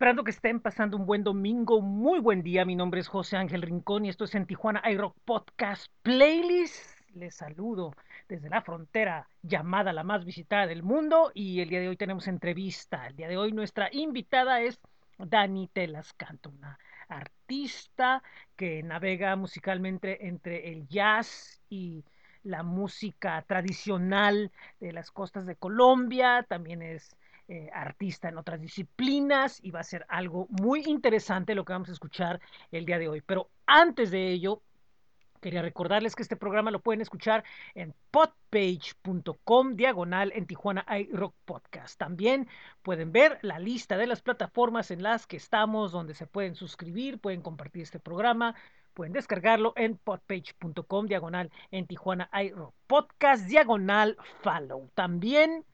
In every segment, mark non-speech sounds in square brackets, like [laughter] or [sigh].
Esperando que estén pasando un buen domingo, muy buen día. Mi nombre es José Ángel Rincón y esto es en Tijuana iRock Podcast Playlist. Les saludo desde la frontera llamada la más visitada del mundo y el día de hoy tenemos entrevista. El día de hoy nuestra invitada es Dani Telascanto, una artista que navega musicalmente entre el jazz y la música tradicional de las costas de Colombia. También es eh, artista en otras disciplinas y va a ser algo muy interesante lo que vamos a escuchar el día de hoy. Pero antes de ello, Quería recordarles que este programa lo pueden escuchar en podpage.com diagonal en Tijuana iRock Podcast. También pueden ver la lista de las plataformas en las que estamos, donde se pueden suscribir, pueden compartir este programa, pueden descargarlo en podpage.com diagonal en Tijuana iRock Podcast diagonal follow. También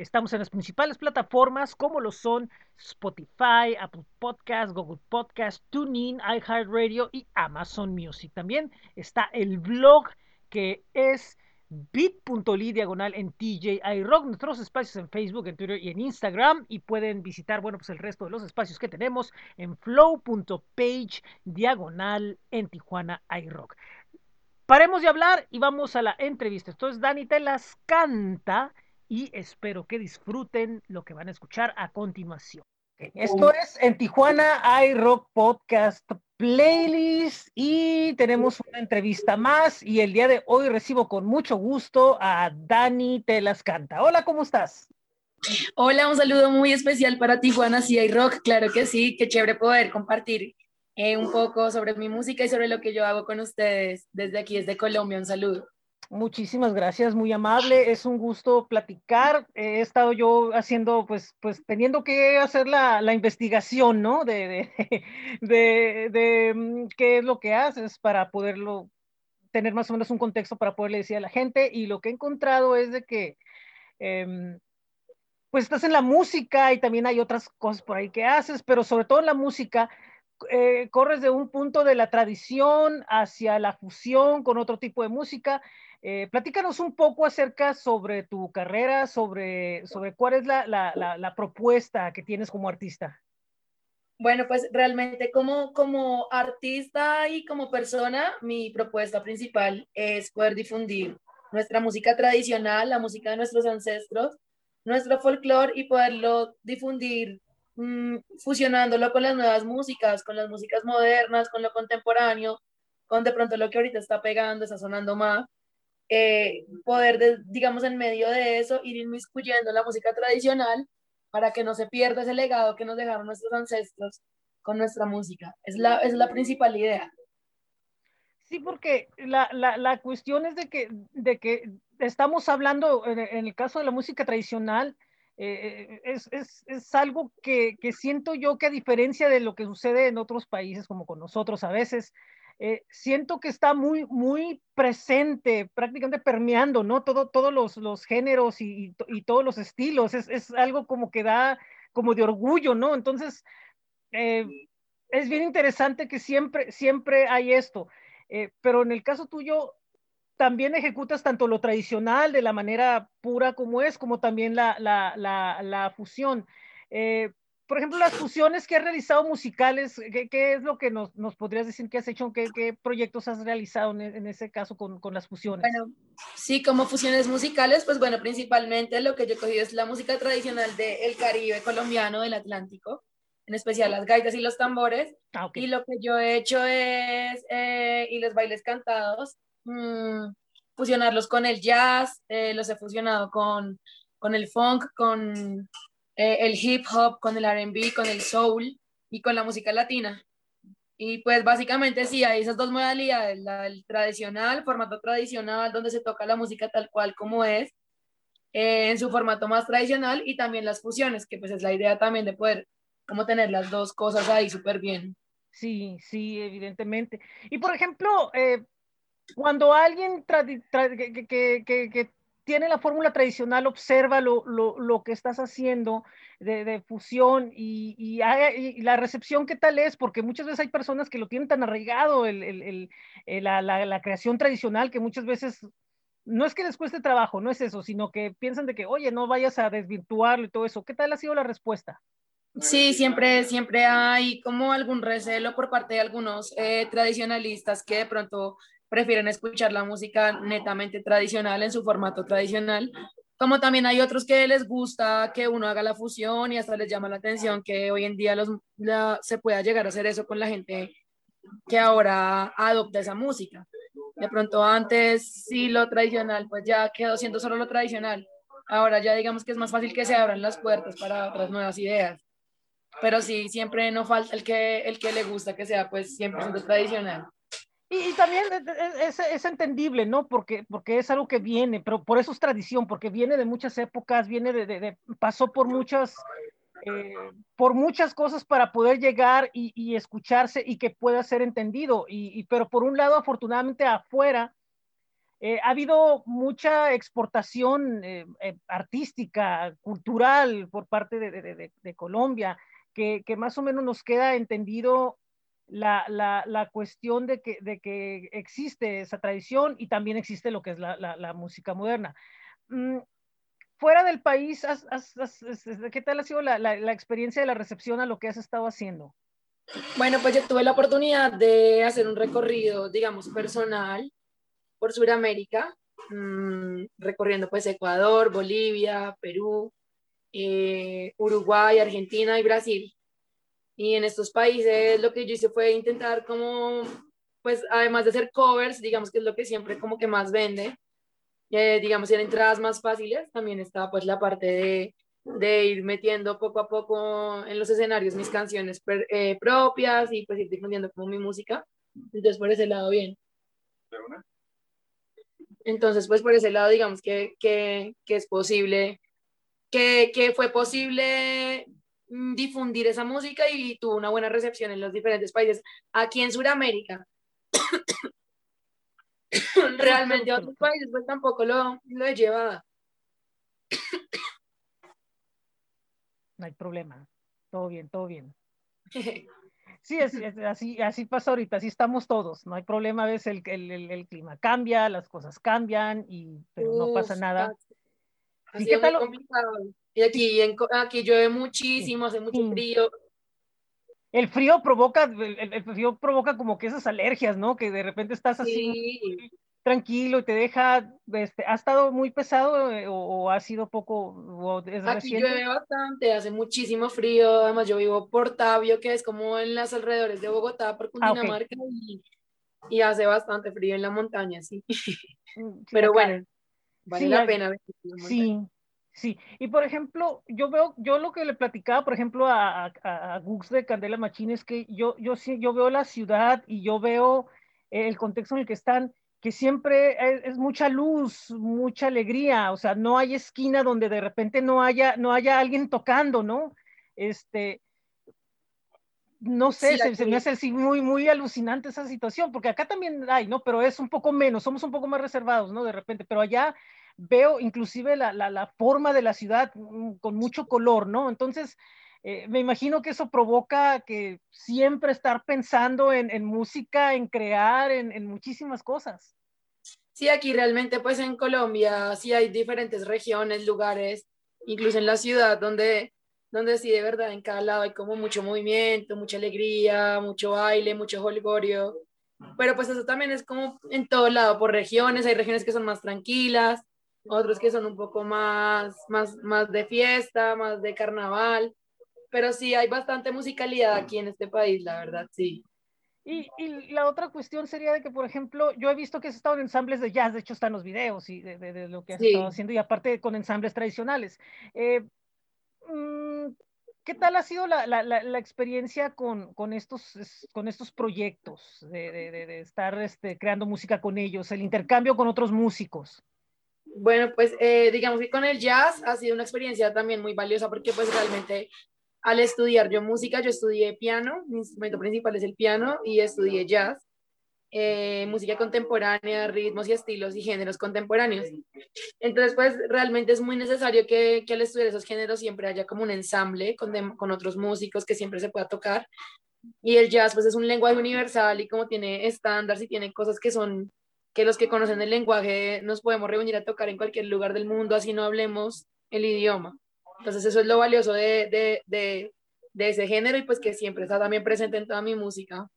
Estamos en las principales plataformas como lo son Spotify, Apple Podcast, Google Podcast, TuneIn, iHeartRadio y Amazon Music. También está el blog que es bit.ly diagonal en TJ Rock, nuestros espacios en Facebook, en Twitter y en Instagram y pueden visitar, bueno, pues el resto de los espacios que tenemos en flow.page diagonal en Tijuana iRock. Paremos de hablar y vamos a la entrevista. Entonces Dani te las canta y espero que disfruten lo que van a escuchar a continuación. Esto es en Tijuana iRock Podcast Playlist y tenemos una entrevista más y el día de hoy recibo con mucho gusto a Dani Telascanta. Hola, ¿cómo estás? Hola, un saludo muy especial para Tijuana sí iRock, claro que sí, qué chévere poder compartir eh, un poco sobre mi música y sobre lo que yo hago con ustedes desde aquí, desde Colombia. Un saludo. Muchísimas gracias, muy amable. Es un gusto platicar. He estado yo haciendo, pues, pues teniendo que hacer la, la investigación, ¿no? De, [laughs] de, de, mm, qué es lo que haces para poderlo tener más o menos un contexto para poderle decir a la gente. Y lo que he encontrado es de que, em, pues, estás en la música y también hay otras cosas por ahí que haces, pero sobre todo en la música. Eh, corres de un punto de la tradición hacia la fusión con otro tipo de música eh, platícanos un poco acerca sobre tu carrera, sobre, sobre cuál es la, la, propuesta que tienes como artista. Bueno, pues realmente como, como artista y como persona, mi propuesta principal es poder difundir nuestra música tradicional, la música de nuestros ancestros, nuestro folclore y poderlo difundir mmm, fusionándolo con las nuevas músicas, con las músicas modernas, con lo contemporáneo, con de pronto lo que ahorita está pegando, está sonando más eh, poder, digamos, en medio de eso, ir inmiscuyendo la música tradicional para que no se pierda ese legado que nos dejaron nuestros ancestros con nuestra música. Es la, es la principal idea. Sí, porque la, la, la cuestión es de que, de que estamos hablando, en, el caso de la música tradicional, eh, es, es, es, algo que, que, siento yo que a diferencia de lo que sucede en otros países como con nosotros a veces, eh, siento que está muy, muy presente, prácticamente permeando, ¿no? Todo, todos los, los géneros y, y, todos los estilos, es, es, algo como que da como de orgullo, ¿no? Entonces, eh, es bien interesante que siempre, siempre hay esto, eh, pero en el caso tuyo, también ejecutas tanto lo tradicional de la manera pura como es, como también la, la, la, la fusión por ejemplo, las fusiones que has realizado musicales, ¿qué, es lo que nos, nos, podrías decir que has hecho? ¿Qué, qué proyectos has realizado en, en ese caso con, con, las fusiones? Bueno, sí, como fusiones musicales, pues bueno, principalmente lo que yo he cogido es la música tradicional del Caribe colombiano, del Atlántico, en especial las gaitas y los tambores. Ah, Y lo que yo he hecho es, eh, y los bailes cantados, mmm, fusionarlos con el jazz, eh, los he fusionado con, con el funk, con eh, el hip hop, con el RB, con el soul y con la música latina. Y pues básicamente sí, hay esas dos modalidades, el tradicional, formato tradicional, donde se toca la música tal cual como es, eh, en su formato más tradicional, y también las fusiones, que pues es la idea también de poder como tener las dos cosas ahí súper bien. Sí, sí, evidentemente. Y por ejemplo, eh, cuando alguien que, que, tiene la fórmula tradicional, observa lo, lo, lo que estás haciendo de, de fusión y, y, y, la recepción, ¿qué tal es? Porque muchas veces hay personas que lo tienen tan arraigado, el, el, el, la, la, la, creación tradicional, que muchas veces no es que les cueste trabajo, no es eso, sino que piensan de que, oye, no vayas a desvirtuarlo y todo eso. ¿Qué tal ha sido la respuesta? Sí, siempre, siempre hay como algún recelo por parte de algunos eh, tradicionalistas que de pronto prefieren escuchar la música netamente tradicional en su formato tradicional, como también hay otros que les gusta que uno haga la fusión y hasta les llama la atención que hoy en día los, se pueda llegar a hacer eso con la gente que ahora adopta esa música. De pronto antes sí lo tradicional, pues ya quedó siendo solo lo tradicional. Ahora ya digamos que es más fácil que se abran las puertas para otras nuevas ideas. Pero sí, siempre no falta el que, el que le gusta que sea pues siempre tradicional. Y, también es, es, entendible, ¿no? Porque, porque es algo que viene, pero por eso es tradición, porque viene de muchas épocas, viene de, de, pasó por muchas, eh, por muchas cosas para poder llegar y, y, escucharse y que pueda ser entendido. Y, pero por un lado, afortunadamente afuera, eh, ha habido mucha exportación eh, artística, cultural por parte de, de Colombia, que, que, más o menos nos queda entendido la, la, la cuestión de que, de que, existe esa tradición y también existe lo que es la, la música moderna. Mm, fuera del país, has, has, ¿qué tal ha sido la, experiencia de la recepción a lo que has estado haciendo? Bueno, pues yo tuve la oportunidad de hacer un recorrido, digamos, personal por Sudamérica, mmm, recorriendo pues Ecuador, Bolivia, Perú, eh, Uruguay, Argentina y Brasil. Y en estos países lo que yo hice fue intentar como, pues además de hacer covers, digamos que es lo que siempre como que más vende, eh, digamos, en entradas más fáciles, también está pues la parte de, de, ir metiendo poco a poco en los escenarios mis canciones eh, propias y pues ir difundiendo como mi música. Entonces por ese lado bien. Entonces pues por ese lado digamos que, que, que es posible, que, que fue posible difundir esa música y tuvo una buena recepción en los diferentes países. Aquí en Sudamérica, [coughs] realmente a otros países pues tampoco lo, lo he llevado. No hay problema, todo bien, todo bien. [laughs] Sí, es, así, así pasa ahorita, así estamos todos, no hay problema, a veces el, el, el, clima cambia, las cosas cambian, y, pero no pasa nada. Así ¿Y qué complicado. Y aquí, aquí llueve muchísimo, hace mucho frío. El frío provoca, el, frío provoca como que esas alergias, ¿no? Que de repente estás así tranquilo y te deja, este, ¿ha estado muy pesado eh, o, ha sido poco, Aquí llueve bastante, hace muchísimo frío, además yo vivo por Tabio, que es como en las alrededores de Bogotá, por ah, Cundinamarca, y, hace bastante frío en la montaña, sí. [laughs] Mm, Pero bueno, vale la pena. Sí, Sí, y por ejemplo, yo veo, yo lo que le platicaba, por ejemplo, a, a, Gux de Candela Machín es que yo, yo sí, yo veo la ciudad y yo veo el contexto en el que están, que siempre es, mucha luz, mucha alegría, o sea, no hay esquina donde de repente no haya, no haya alguien tocando, ¿no? Este, no sé, se, se, me hace así muy, muy alucinante esa situación, porque acá también hay, ¿no? Pero es un poco menos, somos un poco más reservados, ¿no? De repente, pero allá veo inclusive la, la, la forma de la ciudad mm, con mucho color, ¿no? Entonces, eh, me imagino que eso provoca que siempre estar pensando en, en música, en crear, en, en, muchísimas cosas. Sí, aquí realmente pues en Colombia sí hay diferentes regiones, lugares, incluso en la ciudad donde, donde sí de verdad en cada lado hay como mucho movimiento, mucha alegría, mucho baile, mucho holgorio. Pero pues eso también es como en todo lado, por regiones, hay regiones que son más tranquilas, otros que son un poco más, más, más de fiesta, más de carnaval, pero sí hay bastante musicalidad aquí en este país, la verdad, sí. Y, y, la otra cuestión sería de que, por ejemplo, yo he visto que has estado en ensambles de jazz, de hecho están los videos y de, de, lo que has estado haciendo, y aparte con ensambles tradicionales. Eh, mm, ¿Qué tal ha sido la, la, la, experiencia con, con, estos, con estos proyectos, de, de estar este, creando música con ellos, el intercambio con otros músicos? Bueno, pues eh, digamos que con el jazz ha sido una experiencia también muy valiosa porque pues realmente al estudiar yo música, yo estudié piano, mi instrumento principal es el piano y estudié jazz, eh, música contemporánea, ritmos y estilos y géneros contemporáneos. Entonces pues realmente es muy necesario que, que al estudiar esos géneros siempre haya como un ensamble con, con otros músicos que siempre se pueda tocar. Y el jazz pues es un lenguaje universal y como tiene estándares y tiene cosas que son que los que conocen el lenguaje nos podemos reunir a tocar en cualquier lugar del mundo, así no hablemos el idioma. Entonces eso es lo valioso de, de ese género y pues que siempre está también presente en toda mi música.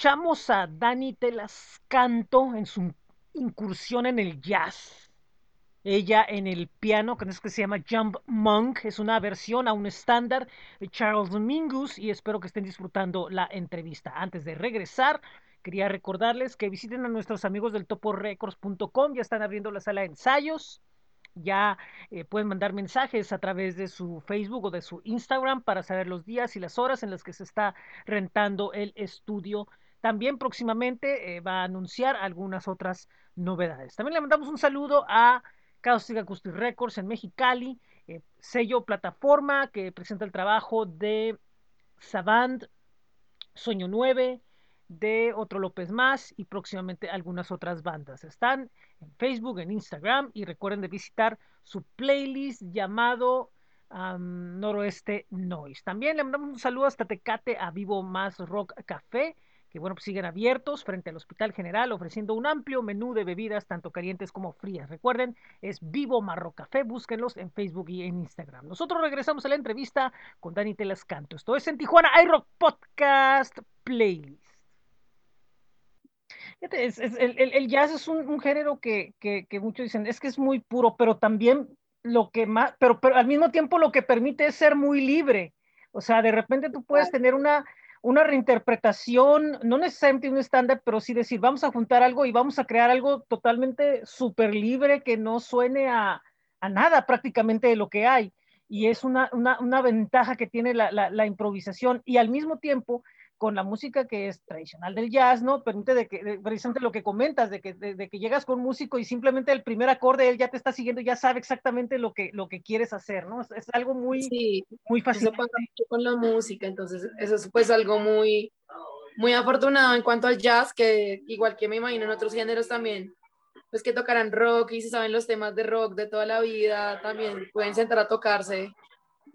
Escuchamos a Dani Telascanto en su incursión en el jazz. Ella en el piano, que es que se llama Jump Monk, es una versión a un estándar de Charles Mingus y espero que estén disfrutando la entrevista. Antes de regresar, quería recordarles que visiten a nuestros amigos del toporecords.com, ya están abriendo la sala de ensayos ya eh, pueden mandar mensajes a través de su Facebook o de su Instagram para saber los días y las horas en las que se está rentando el estudio. También próximamente eh, va a anunciar algunas otras novedades. También le mandamos un saludo a Caustic Acoustic Records en Mexicali, eh, sello plataforma que presenta el trabajo de Savant, Sueño 9, de Otro López Más y próximamente algunas otras bandas. Están en Facebook, en Instagram y recuerden de visitar su playlist llamado noroeste noise. También le mandamos un saludo hasta Tecate a Vivo Más Rock Café que bueno, pues siguen abiertos frente al Hospital General, ofreciendo un amplio menú de bebidas, tanto calientes como frías. Recuerden, es Vivo Marro Café, búsquenlos en Facebook y en Instagram. Nosotros regresamos a la entrevista con Dani Telascanto. Esto es en Tijuana iRock Podcast Playlist. el, jazz es un, género que, muchos dicen, es que es muy puro, pero también lo que más, pero, pero al mismo tiempo lo que permite es ser muy libre. O sea, de repente tú puedes tener una, una reinterpretación, no necesariamente un estándar, pero sí decir, vamos a juntar algo y vamos a crear algo totalmente súper libre que no suene a, nada prácticamente de lo que hay. Y es una, una, ventaja que tiene la, la improvisación y al mismo tiempo con la música que es tradicional del jazz, ¿no? Permite de que, precisamente lo que comentas, de que, de, que llegas con un músico y simplemente el primer acorde él ya te está siguiendo, ya sabe exactamente lo que, lo que quieres hacer, ¿no? Es, algo muy, sí, muy fácil. Eso pasa mucho con la música, entonces eso es pues algo muy, muy afortunado en cuanto al jazz, que igual que me imagino en otros géneros también, pues que tocarán rock y si saben los temas de rock de toda la vida, también pueden sentar a tocarse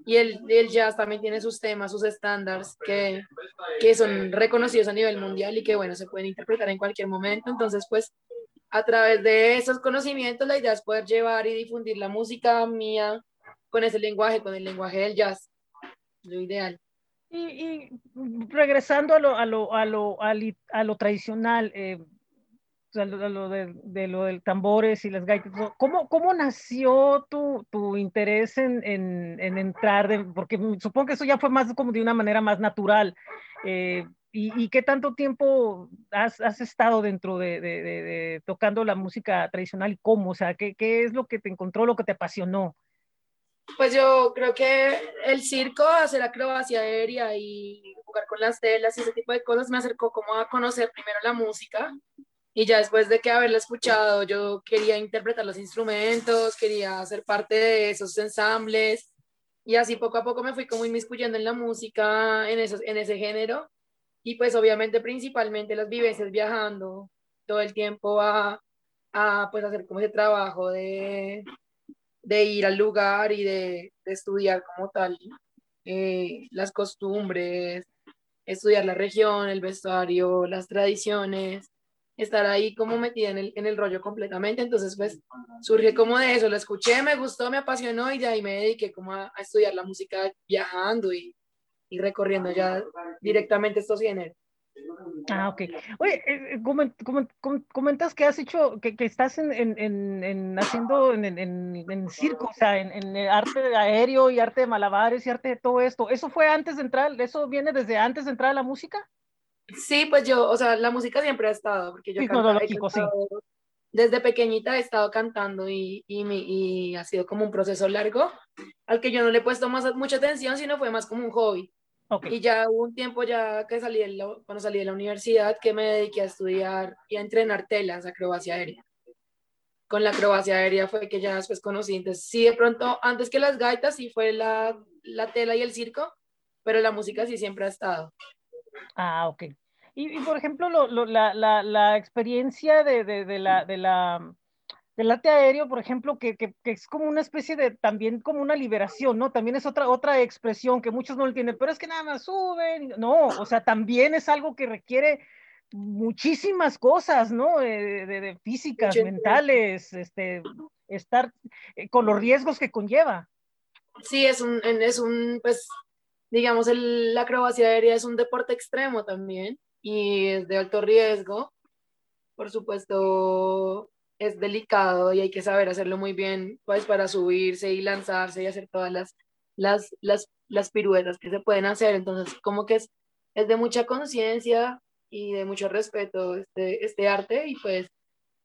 y el, el, jazz también tiene sus temas, sus estándares que, que, son reconocidos a nivel mundial y que, bueno, se pueden interpretar en cualquier momento. Entonces, pues, a través de esos conocimientos, la idea es poder llevar y difundir la música mía con ese lenguaje, con el lenguaje del jazz. Lo ideal. Y, y regresando a lo, a lo, a lo, a lo tradicional, eh, lo, de, lo del tambores y las gaitas, ¿cómo, cómo nació tu, tu interés en, en, entrar? porque supongo que eso ya fue más como de una manera más natural. Eh, y, y, qué tanto tiempo has, has estado dentro de, de, tocando la música tradicional y cómo? O sea, ¿qué, ¿qué es lo que te encontró, lo que te apasionó? Pues yo creo que el circo, hacer acrobacia aérea y jugar con las telas y ese tipo de cosas me acercó como a conocer primero la música y ya después de que haberla escuchado, yo quería interpretar los instrumentos, quería ser parte de esos ensambles. Y así poco a poco me fui como inmiscuyendo en la música, en, esos, en ese género. Y pues obviamente principalmente las vivencias viajando todo el tiempo a, a pues hacer como ese trabajo de, de ir al lugar y de, estudiar como tal eh, las costumbres, estudiar la región, el vestuario, las tradiciones estar ahí como metida en el, en el rollo completamente. Entonces, pues surge como de eso, lo escuché, me gustó, me apasionó y de ahí me dediqué como a, estudiar la música viajando y, y, recorriendo ya directamente estos géneros. Ah, ok. Oye, eh, eh, comentas que has hecho, que, que estás en, en, en, haciendo en, en, circo, o sea, en, arte aéreo y arte de malabares y arte de todo esto. ¿Eso fue antes de entrar, eso viene desde antes de entrar a la música? Sí, pues yo, o sea, la música siempre ha estado, porque yo desde pequeñita he estado cantando y, y, ha sido como un proceso largo al que yo no le he puesto más, mucha atención, sino fue más como un hobby. Y ya hubo un tiempo ya que salí, de cuando salí de la universidad, que me dediqué a estudiar y a entrenar telas, acrobacia aérea. Con la acrobacia aérea fue que ya después conocí. Entonces, sí, de pronto, antes que las gaitas, sí fue la, la tela y el circo, pero la música sí siempre ha estado. Ah, ok. Y, por ejemplo, lo, la, la, la, experiencia de, de, de, la, de la del arte aéreo, por ejemplo, que, que, que, es como una especie de, también como una liberación, ¿no? También es otra, otra expresión que muchos no entienden, pero es que nada más suben, no, o sea, también es algo que requiere muchísimas cosas, ¿no? De, de, físicas, mentales, este, estar eh, con los riesgos que conlleva. Sí, es un, es un, pues, digamos, el, la acrobacia aérea es un deporte extremo también y es de alto riesgo. Por supuesto, es delicado y hay que saber hacerlo muy bien, pues para subirse y lanzarse y hacer todas las, las, las, las piruetas que se pueden hacer. Entonces, como que es, es de mucha conciencia y de mucho respeto este, este arte y pues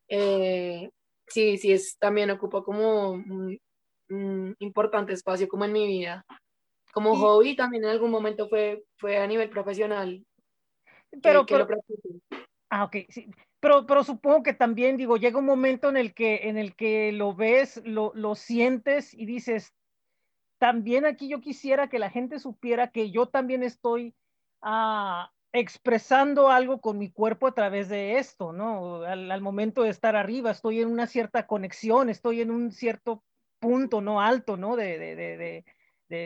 eh, sí, sí, es, también ocupa como un, importante espacio como en mi vida como hobby también en algún momento fue, fue a nivel profesional. Pero, pero ah, ok, sí. Pero, pero supongo que también, digo, llega un momento en el que, en el que lo ves, lo, lo sientes y dices, también aquí yo quisiera que la gente supiera que yo también estoy ah, expresando algo con mi cuerpo a través de esto, ¿no? Al, al, momento de estar arriba, estoy en una cierta conexión, estoy en un cierto punto, ¿no? Alto, ¿no? De, de, de,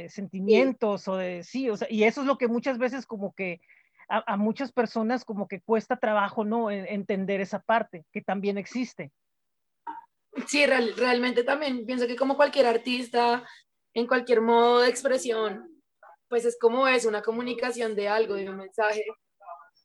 sentimientos o de, sí, o sea, y eso es lo que muchas veces como que a, muchas personas como que cuesta trabajo, ¿no? entender esa parte que también existe. Sí, realmente también pienso que como cualquier artista, en cualquier modo de expresión, pues es como es una comunicación de algo, de un mensaje.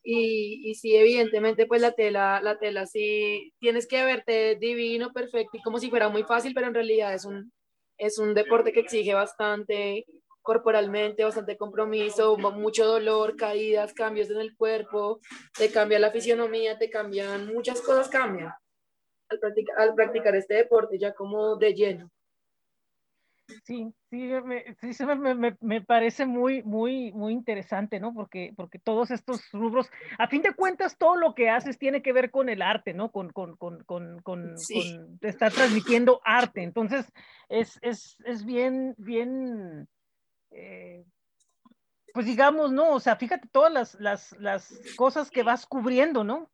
Y, y sí, evidentemente, pues la tela, la tela sí, tienes que verte divino, perfecto y como si fuera muy fácil, pero en realidad es un, es un deporte que exige bastante corporalmente, bastante compromiso, mucho dolor, caídas, cambios en el cuerpo, te cambia la fisionomía, te cambian, muchas cosas cambian al practicar, al practicar este deporte ya como de lleno. Sí, sí, me, sí me, me, parece muy, muy, muy interesante, ¿no? Porque, porque todos estos rubros, a fin de cuentas, todo lo que haces tiene que ver con el arte, ¿no? Con, con, con, con, con, estar transmitiendo arte. Entonces, es, es, es bien, bien, eh, pues digamos, ¿no? O sea, fíjate todas las, las, las cosas que vas cubriendo, ¿no?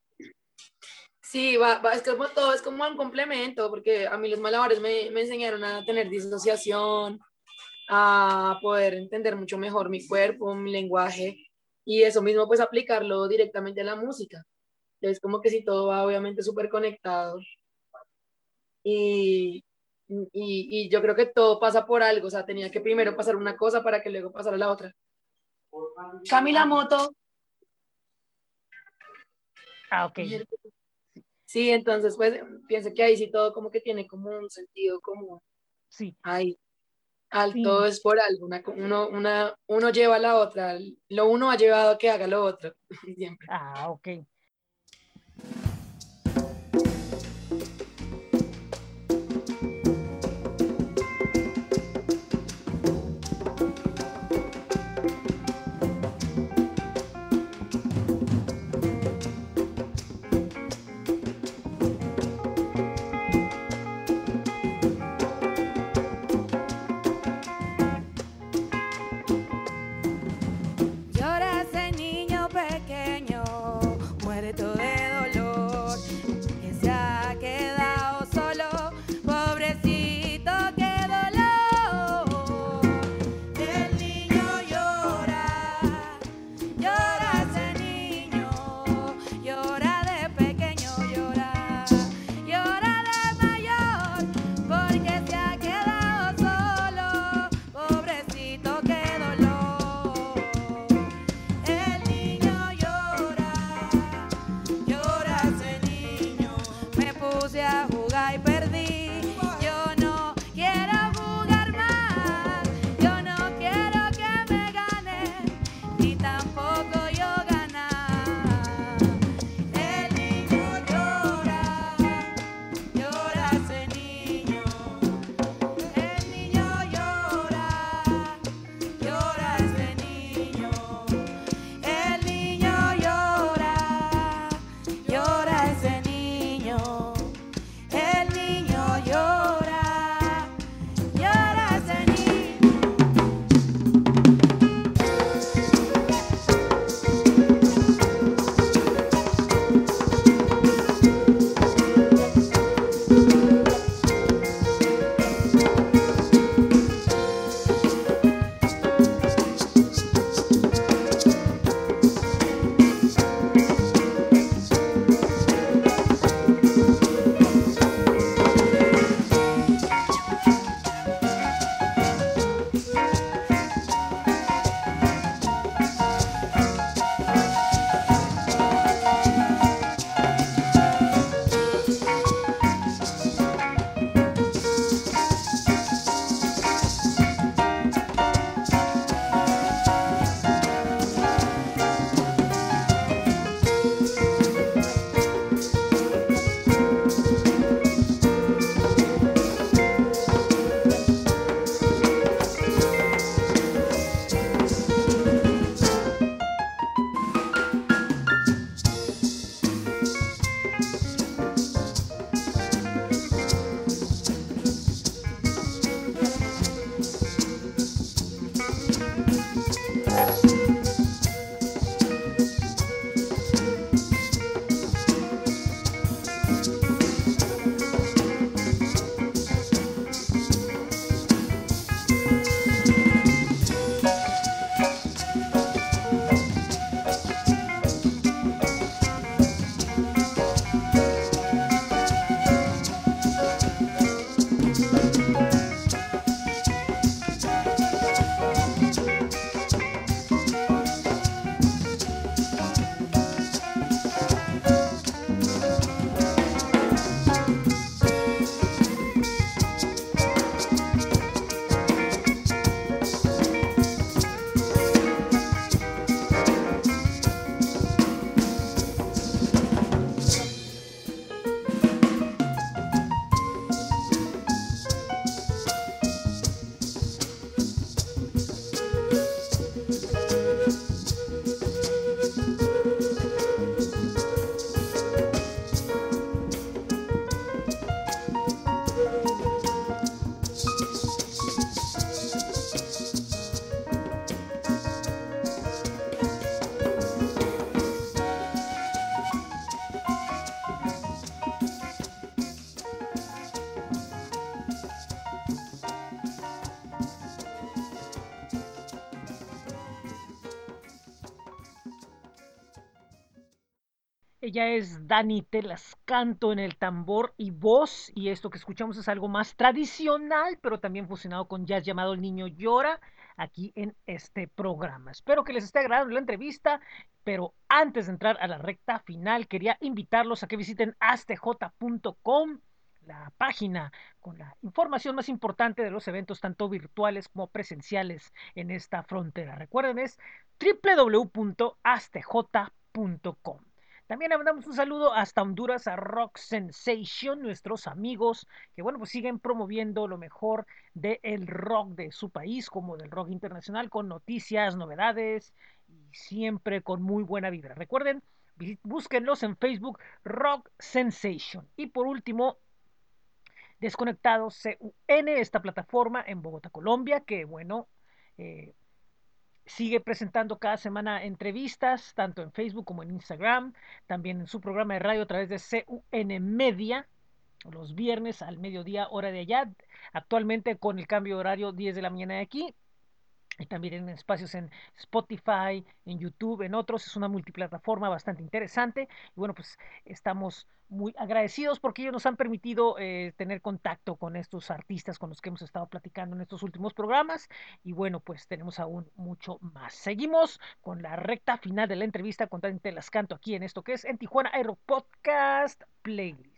Sí, va, es como todo, es como un complemento, porque a mí los malabares me, me enseñaron a tener disociación, a poder entender mucho mejor mi cuerpo, mi lenguaje, y eso mismo pues aplicarlo directamente a la música. Es como que si todo va obviamente súper conectado. Y, y, y, yo creo que todo pasa por algo, o sea, tenía que primero pasar una cosa para que luego pasara la otra. Camila Moto. Ah, ok. Sí, entonces pues pienso que ahí sí todo como que tiene como un sentido como sí. ahí. Al todo es por algo, uno, una, uno lleva a la otra, lo uno ha llevado a que haga lo otro. [laughs] Siempre. Ah, ok. Ella es Dani Telas, canto en el tambor y voz, y esto que escuchamos es algo más tradicional, pero también fusionado con jazz llamado El Niño Llora, aquí en este programa. Espero que les esté agradando la entrevista, pero antes de entrar a la recta final, quería invitarlos a que visiten astj.com la página con la información más importante de los eventos tanto virtuales como presenciales en esta frontera. Recuerden es www.astj.com. También mandamos un saludo hasta Honduras a Rock Sensation, nuestros amigos que, bueno, pues siguen promoviendo lo mejor del rock de su país, como del rock internacional, con noticias, novedades y siempre con muy buena vibra. Recuerden, búsquenlos en Facebook, Rock Sensation. Y por último, Desconectados CUN, esta plataforma en Bogotá, Colombia, que, bueno, eh, Sigue presentando cada semana entrevistas, tanto en Facebook como en Instagram, también en su programa de radio a través de CUN Media, los viernes al mediodía, hora de allá, actualmente con el cambio de horario 10 de la mañana de aquí, y también en espacios en Spotify, en YouTube, en otros. Es una multiplataforma bastante interesante. Y bueno, pues estamos muy agradecidos porque ellos nos han permitido eh, tener contacto con estos artistas con los que hemos estado platicando en estos últimos programas. Y bueno, pues tenemos aún mucho más. Seguimos con la recta final de la entrevista con Dante Las Canto aquí en esto que es en Tijuana Aero Podcast Playlist.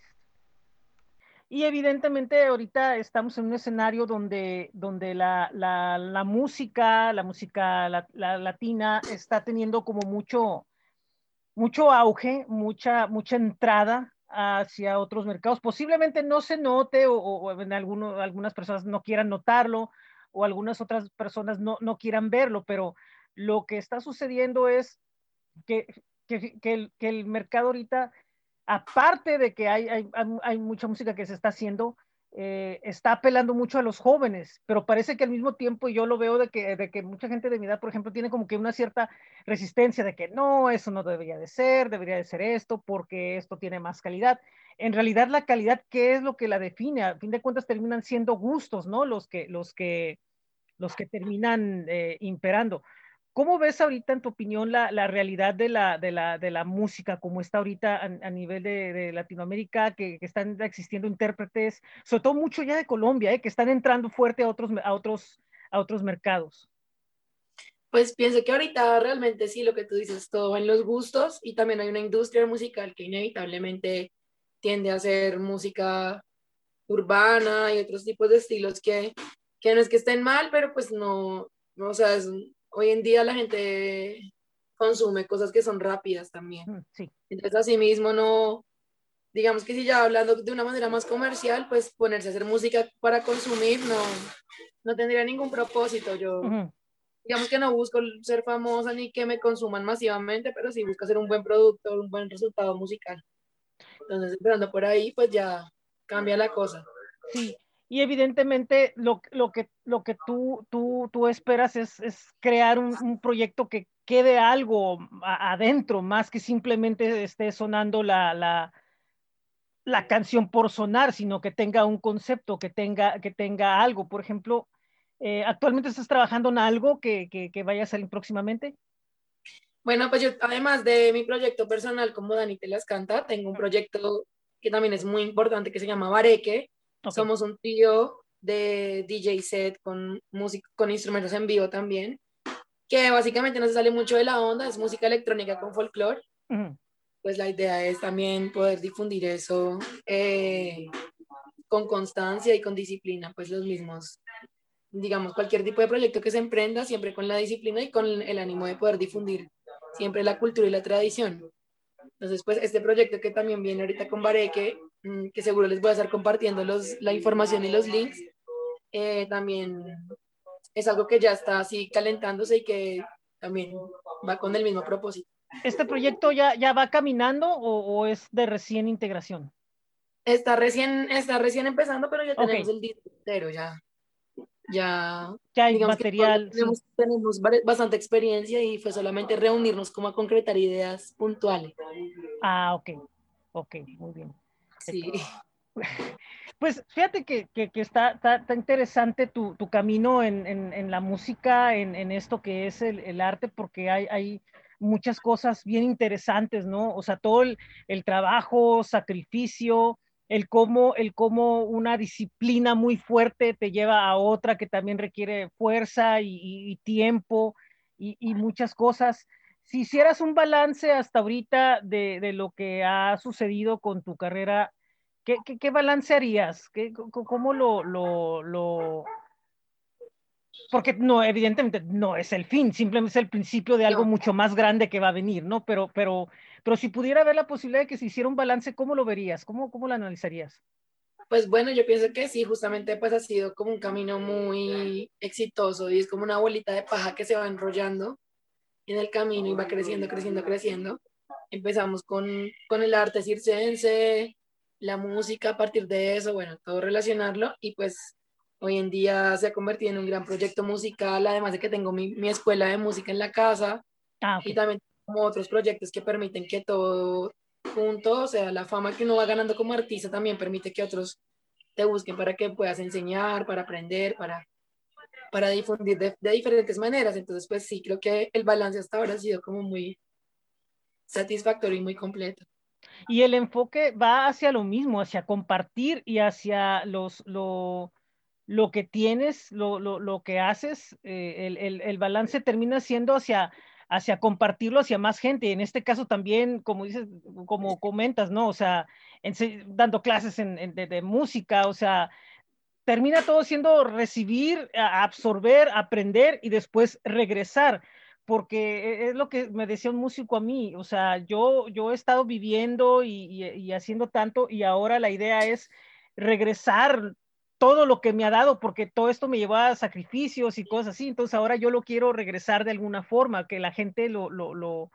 Y evidentemente ahorita estamos en un escenario donde, donde la, la, música, la música la, latina está teniendo como mucho, mucho auge, mucha, mucha entrada hacia otros mercados. Posiblemente no se note o, alguno, algunas personas no quieran notarlo o algunas otras personas no, no quieran verlo, pero lo que está sucediendo es que, que, que, el, que el mercado ahorita aparte de que hay, hay, hay mucha música que se está haciendo, eh, está apelando mucho a los jóvenes, pero parece que al mismo tiempo yo lo veo de que, de que mucha gente de mi edad, por ejemplo, tiene como que una cierta resistencia de que no, eso no debería de ser, debería de ser esto, porque esto tiene más calidad. En realidad la calidad, ¿qué es lo que la define? A fin de cuentas terminan siendo gustos, ¿no? Los que, los que, los que terminan eh, imperando. ¿Cómo ves ahorita, en tu opinión, la, la realidad de la, de, la, de la, música, como está ahorita a, nivel de, de Latinoamérica, que, que, están existiendo intérpretes, sobre todo mucho ya de Colombia, eh, que están entrando fuerte a otros, a, otros, a otros mercados? Pues pienso que ahorita realmente sí, lo que tú dices, todo en los gustos y también hay una industria musical que inevitablemente tiende a hacer música urbana y otros tipos de estilos que, que no es que estén mal, pero pues no, no o sea, es, hoy en día la gente consume cosas que son rápidas también. Mm, sí. Entonces, así mismo no, digamos que si ya hablando de una manera más comercial, pues ponerse a hacer música para consumir no, no tendría ningún propósito. Yo, digamos que no busco ser famosa ni que me consuman masivamente, pero sí busco hacer un buen producto, un buen resultado musical. Entonces, esperando por ahí, pues ya cambia la cosa. Sí, y evidentemente lo, lo, que, lo que tú, tú, tú esperas es, es crear un, un, proyecto que quede algo adentro, más que simplemente esté sonando la, la, la, canción por sonar, sino que tenga un concepto, que tenga, que tenga algo. Por ejemplo, eh, ¿actualmente estás trabajando en algo que, que, que, vaya a salir próximamente? Bueno, pues yo, además de mi proyecto personal como Dani te las canta, tengo un proyecto que también es muy importante que se llama Bareque, somos un tío de DJ set con, música, con instrumentos en vivo también, que básicamente no se sale mucho de la onda, es música electrónica con folclore. Pues la idea es también poder difundir eso eh, con constancia y con disciplina, pues los mismos, digamos, cualquier tipo de proyecto que se emprenda, siempre con la disciplina y con el ánimo de poder difundir siempre la cultura y la tradición. Entonces, pues este proyecto que también viene ahorita con Bareque, que seguro les voy a estar compartiendo los, la información y los links, eh, también es algo que ya está así calentándose y que también va con el mismo propósito. ¿Este proyecto ya, ya va caminando o, es de recién integración? Está recién, está recién empezando, pero ya tenemos el disco entero, ya ya, ya hay material. Tenemos, bastante experiencia y fue solamente reunirnos como a concretar ideas puntuales. Ah, ok, ok, muy bien. Sí. [laughs] Pues fíjate que, que, que está, está, interesante tu, tu camino en, en, en, la música, en, en, esto que es el, el, arte, porque hay, hay, muchas cosas bien interesantes, ¿no? O sea, todo el, trabajo, sacrificio, el cómo, el cómo una disciplina muy fuerte te lleva a otra que también requiere fuerza y, tiempo y, muchas cosas. Si hicieras un balance hasta ahorita de, lo que ha sucedido con tu carrera, ¿qué, qué, balance harías? ¿Qué, ¿Cómo lo, lo porque no, evidentemente no es el fin, simplemente es el principio de algo mucho más grande que va a venir, ¿no? Pero, pero, pero si pudiera haber la posibilidad de que se hiciera un balance, ¿cómo lo verías? ¿Cómo, cómo lo analizarías? Pues bueno, yo pienso que sí, justamente pues ha sido como un camino muy exitoso y es como una bolita de paja que se va enrollando en el camino y va creciendo, creciendo, creciendo. Empezamos con, con el arte circense, la música a partir de eso, bueno, todo relacionarlo y pues Hoy en día se ha convertido en un gran proyecto musical, además de que tengo mi, mi escuela de música en la casa ah, y también como otros proyectos que permiten que todo junto, o sea, la fama que uno va ganando como artista también permite que otros te busquen para que puedas enseñar, para aprender, para, para difundir de, de diferentes maneras. Entonces, pues sí, creo que el balance hasta ahora ha sido como muy satisfactorio y muy completo. Y el enfoque va hacia lo mismo, hacia compartir y hacia los, lo, lo que tienes, lo, lo, lo que haces, eh, el, el, el, balance termina siendo hacia, hacia compartirlo hacia más gente. En este caso también, como dices, como comentas, ¿no? O sea, dando clases en, de, de, música, o sea, termina todo siendo recibir, absorber, aprender y después regresar. Porque e, es lo que me decía un músico a mí, o sea, yo, yo he estado viviendo y, haciendo tanto y ahora la idea es regresar todo lo que me ha dado, porque todo esto me llevó a sacrificios y cosas así. Entonces ahora yo lo quiero regresar de alguna forma, que la gente lo, lo, lo,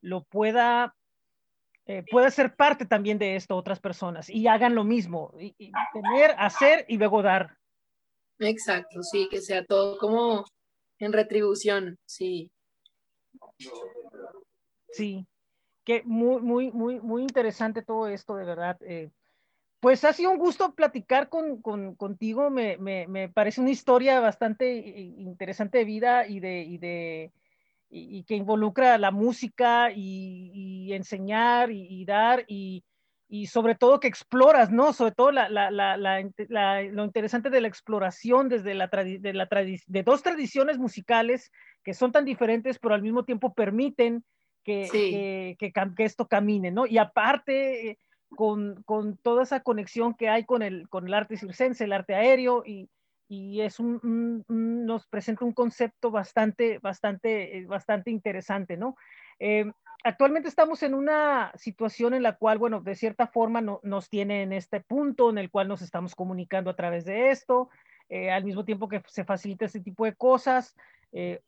lo pueda, eh, pueda ser parte también de esto, otras personas, y hagan lo mismo, y, tener, hacer y luego dar. Exacto, sí, que sea todo como en retribución, sí. Sí, que muy, muy, muy, muy interesante todo esto, de verdad. Eh, pues ha sido un gusto platicar con, contigo. Me, parece una historia bastante interesante de vida y de, y de y, que involucra la música y, enseñar y, dar y, sobre todo que exploras, ¿no? Sobre todo lo interesante de la exploración desde la, de, la de dos tradiciones musicales que son tan diferentes, pero al mismo tiempo permiten que, que, que esto camine, ¿no? Y aparte con, con, toda esa conexión que hay con el, con el arte circense, el arte aéreo, y, y es un, nos presenta un concepto bastante, bastante, eh, bastante interesante, ¿no? Eh, actualmente estamos en una situación en la cual, bueno, de cierta forma no, nos tiene en este punto en el cual nos estamos comunicando a través de esto, eh, al mismo tiempo que se facilita este tipo de cosas.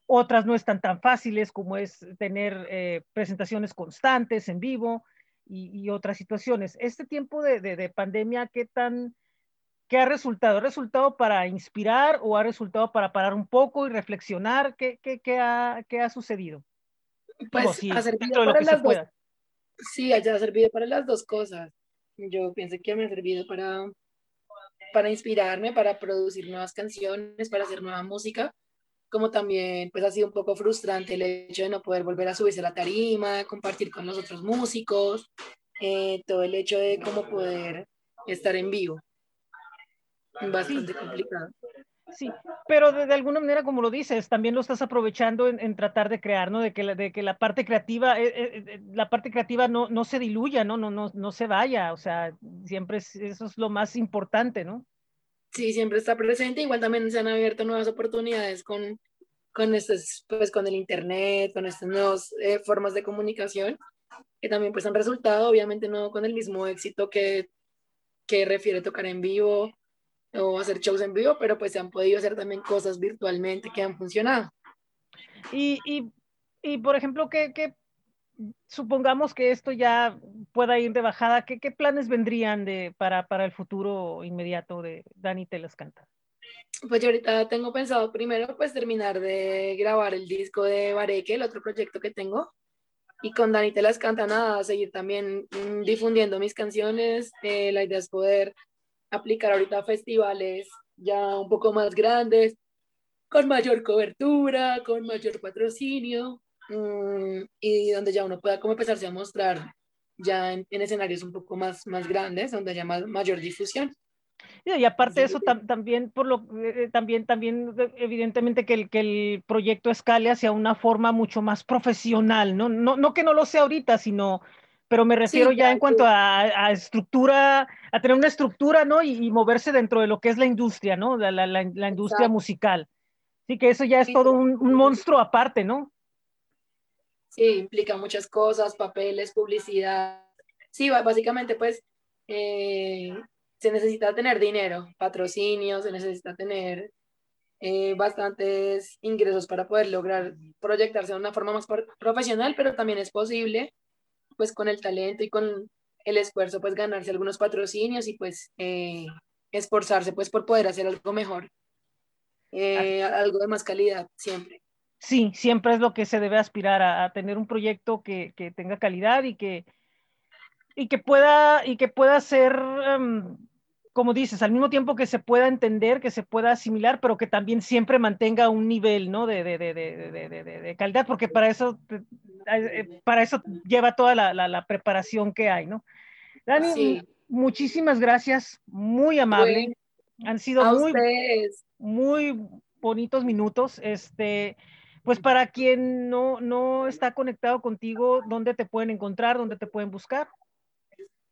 otras no están tan fáciles como es tener presentaciones constantes en vivo, y, otras situaciones. Este tiempo de, de, pandemia, ¿qué tan, qué ha resultado? ¿Ha resultado para inspirar o ha resultado para parar un poco y reflexionar? ¿Qué, qué, qué, ha, qué ha, sucedido? Pues ha servido para las dos. Sí, ha servido para las dos cosas. Yo pienso que me ha servido para, para inspirarme, para producir nuevas canciones, para hacer nueva música como también pues ha sido un poco frustrante el hecho de no poder volver a subirse a la tarima, compartir con los otros músicos, eh, todo el hecho de cómo poder estar en vivo. Bastante complicado. Sí, pero de, alguna manera, como lo dices, también lo estás aprovechando en, tratar de crear, ¿no? De que la, parte creativa, eh, eh, la parte creativa no, no se diluya, ¿no? No, no, no se vaya, o sea, siempre eso es lo más importante, ¿no? sí, siempre está presente. Igual también se han abierto nuevas oportunidades con, con, estos, pues, con el Internet, con estas nuevas eh, formas de comunicación, que también pues, han resultado, obviamente no con el mismo éxito que, que refiere tocar en vivo o hacer shows en vivo, pero pues se han podido hacer también cosas virtualmente que han funcionado. Y, y, y por ejemplo, ¿qué, qué supongamos que esto ya pueda ir de bajada, ¿qué, qué planes vendrían de, para, para, el futuro inmediato de Dani Telascanta? Pues yo ahorita tengo pensado primero pues terminar de grabar el disco de Bareque, el otro proyecto que tengo, y con Dani Telascanta nada, seguir también mm, difundiendo mis canciones, eh, la idea es poder aplicar ahorita festivales ya un poco más grandes, con mayor cobertura, con mayor patrocinio, mm, y donde ya uno pueda como empezarse a mostrar ya en, escenarios un poco más, más grandes, donde haya mayor difusión. Y aparte de eso, también, por lo, eh, también, también, evidentemente que el, que el proyecto escale hacia una forma mucho más profesional, ¿no? No, no que no lo sea ahorita, sino, pero me refiero ya en cuanto a, estructura, a tener una estructura, ¿no? Y, moverse dentro de lo que es la industria, ¿no? La, la, la, industria musical. Sí, que eso ya es todo un, un, monstruo aparte, ¿no? Sí, implica muchas cosas, papeles, publicidad. Sí, básicamente, pues, eh, se necesita tener dinero, patrocinio, se necesita tener eh, bastantes ingresos para poder lograr proyectarse de una forma más profesional, pero también es posible, pues con el talento y con el esfuerzo, pues ganarse algunos patrocinios y pues eh, esforzarse pues por poder hacer algo mejor, eh, algo de más calidad siempre. Sí, siempre es lo que se debe aspirar a, tener un proyecto que, que, tenga calidad y que, y que pueda y que pueda ser em, como dices, al mismo tiempo que se pueda entender, que se pueda asimilar, pero que también siempre mantenga un nivel, ¿no? De, de, de, de calidad, porque para eso, eh, para eso lleva toda la, la, preparación que hay, ¿no? Dani, muchísimas gracias, muy amable. Han sido muy, muy bonitos minutos. Este, pues para quien no, no está conectado contigo, ¿dónde te pueden encontrar? ¿Dónde te pueden buscar?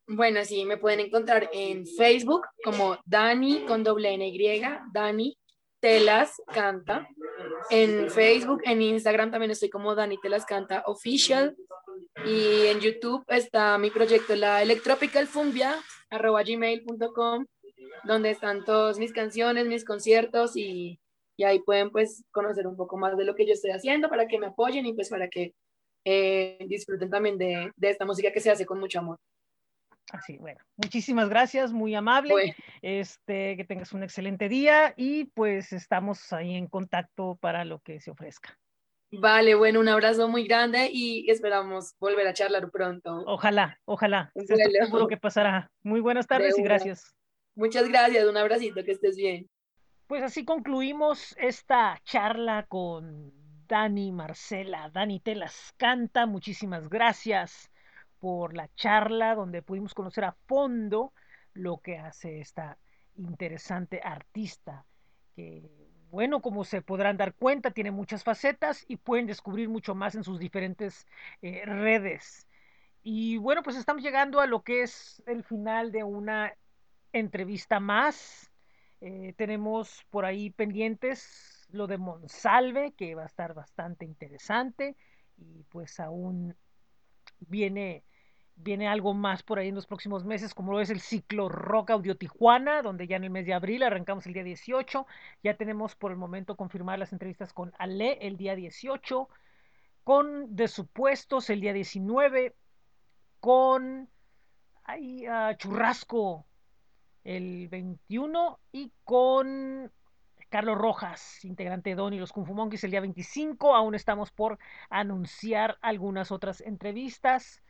Bueno, sí, me pueden encontrar en Facebook como Dani con doble N Y, Dani Telas Canta. En Facebook, en Instagram también estoy como Dani Telas Canta Official. Y en YouTube está mi proyecto, la Electropical Fumbia, arroba gmail.com, donde están todas mis canciones, mis conciertos y, y, ahí pueden pues conocer un poco más de lo que yo estoy haciendo para que me apoyen y pues para que eh, disfruten también de, de esta música que se hace con mucho amor. Así, bueno, muchísimas gracias, muy amable. Este, que tengas un excelente día y pues estamos ahí en contacto para lo que se ofrezca. Vale, bueno, un abrazo muy grande y esperamos volver a charlar pronto. Ojalá, ojalá. Seguro que pasará. Muy buenas tardes y gracias. Muchas gracias, un abracito, que estés bien. Pues así concluimos esta charla con Dani Marcela. Dani Telas canta, muchísimas gracias por la charla donde pudimos conocer a fondo lo que hace esta interesante artista que bueno, como se podrán dar cuenta, tiene muchas facetas y pueden descubrir mucho más en sus diferentes eh, redes. Y bueno, pues estamos llegando a lo que es el final de una entrevista más. Eh, tenemos por ahí pendientes lo de Monsalve, que va a estar bastante interesante. Y pues aún viene viene algo más por ahí en los próximos meses, como lo es el ciclo Rock Audio Tijuana, donde ya en el mes de abril arrancamos el día 18. Ya tenemos por el momento confirmadas las entrevistas con Ale el día 18, con De Supuestos el día 19, con ah, Churrasco el 21 y con Carlos Rojas, integrante de Don y los Kung Fu Monkeys el día 25. Aún estamos por anunciar algunas otras entrevistas.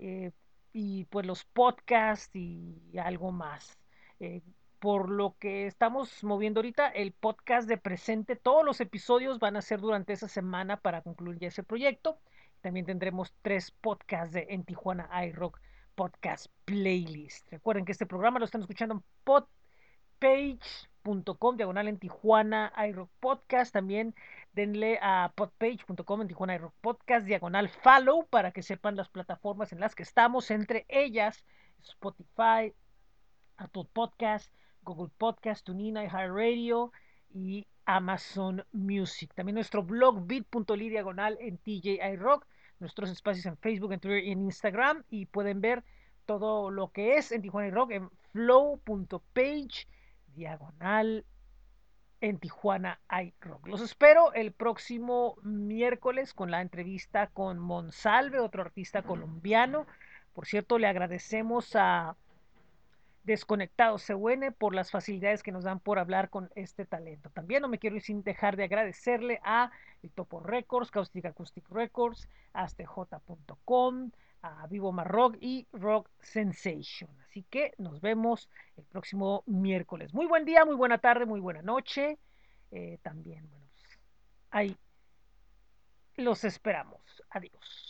Eh, y pues los podcasts y algo más. Eh, por lo que estamos moviendo ahorita, el podcast de presente, todos los episodios van a ser durante esa semana para concluir ya ese proyecto. También tendremos tres podcasts de En Tijuana iRock Podcast Playlist. Recuerden que este programa lo están escuchando en podpage.com, diagonal en Tijuana iRock Podcast. También denle a podpage.com en Tijuana Rock Podcast, diagonal follow, para que sepan las plataformas en las que estamos, entre ellas Spotify, Apple Podcast, Google Podcast, TuneIn, Radio y Amazon Music. También nuestro blog bit.ly diagonal en TJI Rock, nuestros espacios en Facebook, en Twitter y en Instagram y pueden ver todo lo que es en Tijuana Rock en flow.page diagonal en Tijuana iRock. Los espero el próximo miércoles con la entrevista con Monsalve, otro artista colombiano. Por cierto, le agradecemos a Desconectados CUN por las facilidades que nos dan por hablar con este talento. También no me quiero ir sin dejar de agradecerle a el Topo Records, Caustic Acoustic Records, astj.com, a Vivo Marrock y Rock Sensation. Así que nos vemos el próximo miércoles. Muy buen día, muy buena tarde, muy buena noche. Eh, también, bueno, pues, hay Los esperamos. Adiós.